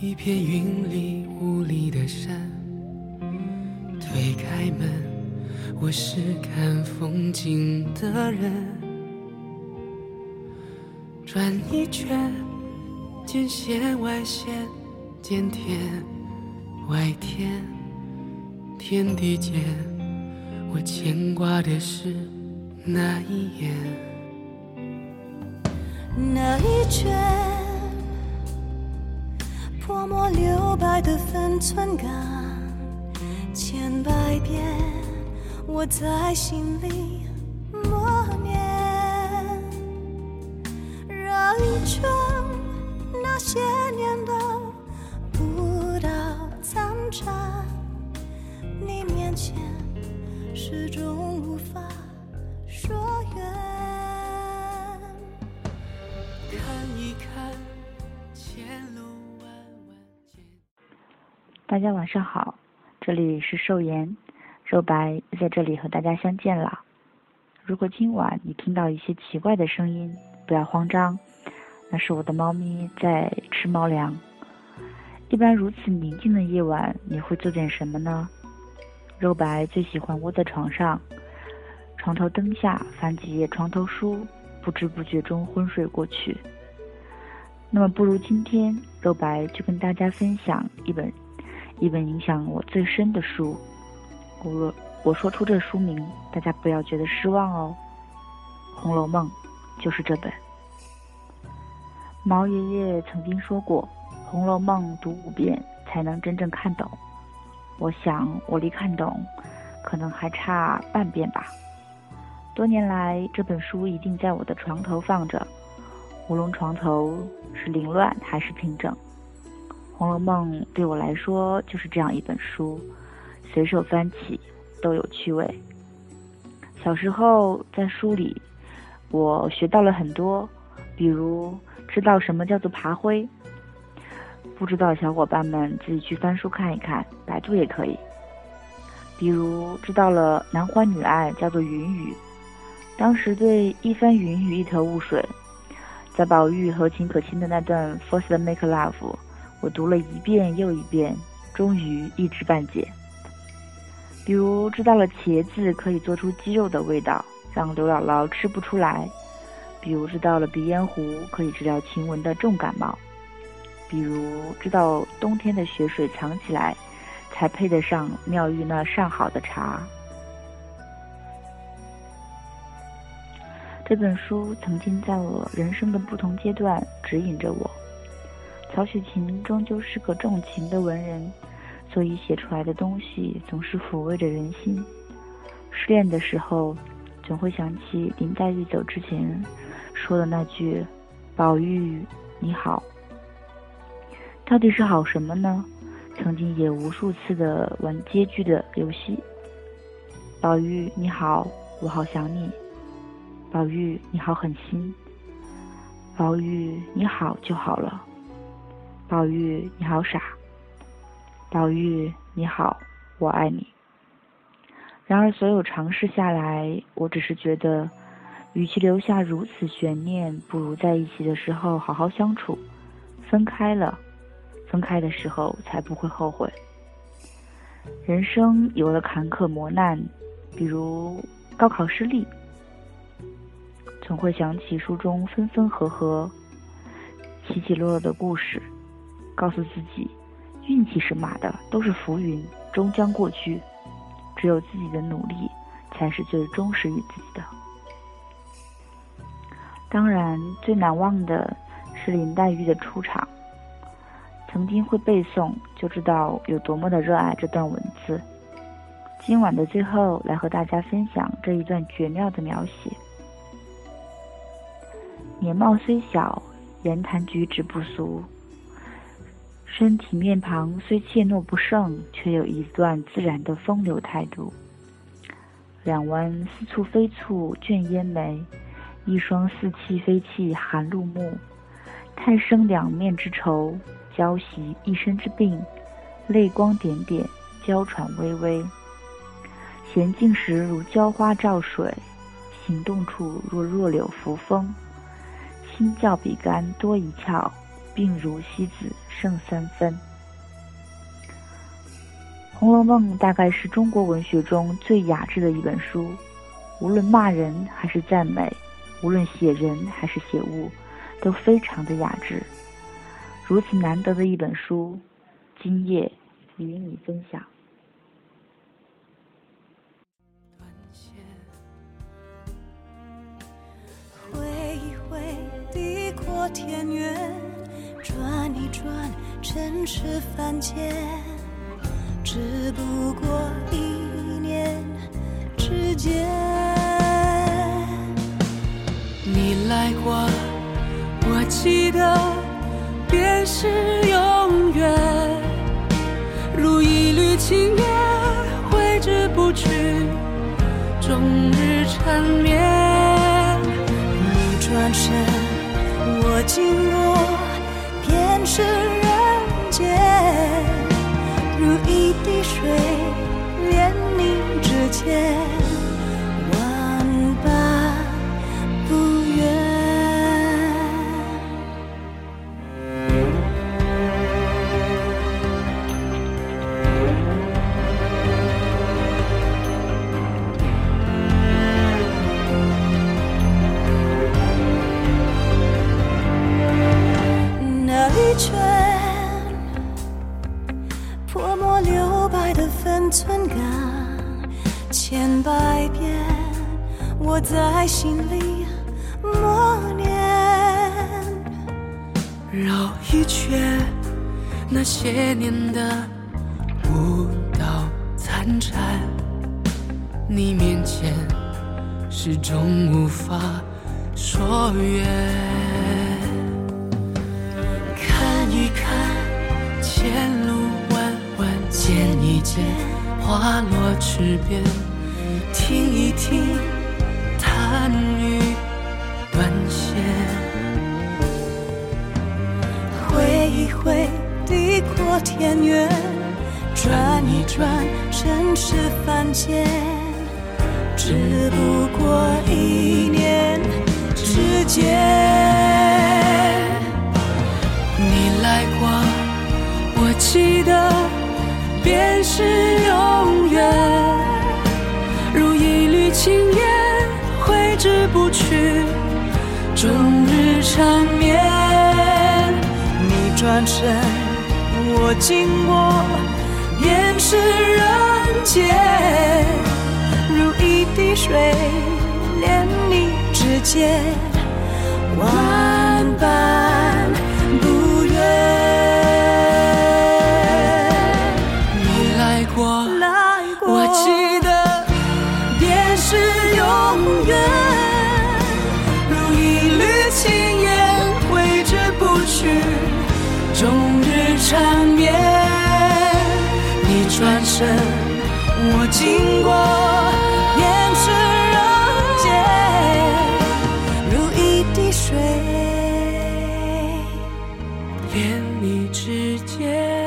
一片云里雾里的山，推开门，我是看风景的人。转一圈，见线外线，见天外天，天地间，我牵挂的是那一眼，那一圈。泼墨留白的分寸感，千百遍我在心里默念，绕一圈那些年的舞蹈残渣，你面前始终无法大家晚上好，这里是寿颜，肉白在这里和大家相见了。如果今晚你听到一些奇怪的声音，不要慌张，那是我的猫咪在吃猫粮。一般如此宁静的夜晚，你会做点什么呢？肉白最喜欢窝在床上，床头灯下翻几页床头书，不知不觉中昏睡过去。那么不如今天，肉白就跟大家分享一本。一本影响我最深的书，我我说出这书名，大家不要觉得失望哦，《红楼梦》就是这本。毛爷爷曾经说过，《红楼梦》读五遍才能真正看懂。我想我离看懂，可能还差半遍吧。多年来，这本书一定在我的床头放着，无论床头是凌乱还是平整。《红楼梦》对我来说就是这样一本书，随手翻起都有趣味。小时候在书里，我学到了很多，比如知道什么叫做爬灰。不知道小伙伴们自己去翻书看一看，百度也可以。比如知道了男欢女爱叫做云雨，当时对一番云雨一头雾水，在宝玉和秦可卿的那段 first make love。我读了一遍又一遍，终于一知半解。比如知道了茄子可以做出鸡肉的味道，让刘姥姥吃不出来；比如知道了鼻烟壶可以治疗晴雯的重感冒；比如知道冬天的雪水藏起来，才配得上妙玉那上好的茶。这本书曾经在我人生的不同阶段指引着我。曹雪芹终究是个重情的文人，所以写出来的东西总是抚慰着人心。失恋的时候，总会想起林黛玉走之前说的那句：“宝玉你好。”到底是好什么呢？曾经也无数次的玩接句的游戏。宝玉你好，我好想你。宝玉你好狠心。宝玉你好就好了。宝玉，你好傻。宝玉，你好，我爱你。然而，所有尝试下来，我只是觉得，与其留下如此悬念，不如在一起的时候好好相处。分开了，分开的时候才不会后悔。人生有了坎坷磨难，比如高考失利，总会想起书中分分合合、起起落落的故事。告诉自己，运气是马的，都是浮云，终将过去。只有自己的努力，才是最忠实于自己的。当然，最难忘的是林黛玉的出场。曾经会背诵，就知道有多么的热爱这段文字。今晚的最后，来和大家分享这一段绝妙的描写。年貌虽小，言谈举止不俗。身体面庞虽怯懦不胜，却有一段自然的风流态度。两弯似蹙非蹙卷烟眉，一双似泣非泣含露目。太生两面之愁，娇袭一身之病，泪光点点，娇喘微微。娴静时如娇花照水，行动处若弱柳扶风。心较比干多一窍。病如西子胜三分。《红楼梦》大概是中国文学中最雅致的一本书，无论骂人还是赞美，无论写人还是写物，都非常的雅致。如此难得的一本书，今夜与你分享。天远转一转，尘世凡间，只不过一念之间。你来过，我记得，便是永远。如一缕青烟，挥之不去，终日缠绵。你转身。我经过，是人间，如一滴水，连你指尖。一圈，泼墨留白的分寸感千百遍，我在心里默念。绕一圈，那些年的舞蹈残蝉，你面前始终无法说远。前路弯弯，见一见。花落池边，听一听弹雨断弦，挥一挥地阔天远，转一转尘世凡间，只不过一念之间。记得，便是。永远如一缕青烟，挥之不去，终日缠绵。你转身，我经过，便是人间。如一滴水，连你指尖，终日缠绵，你转身，我经过，眼神溶解，如一滴水，连你指尖。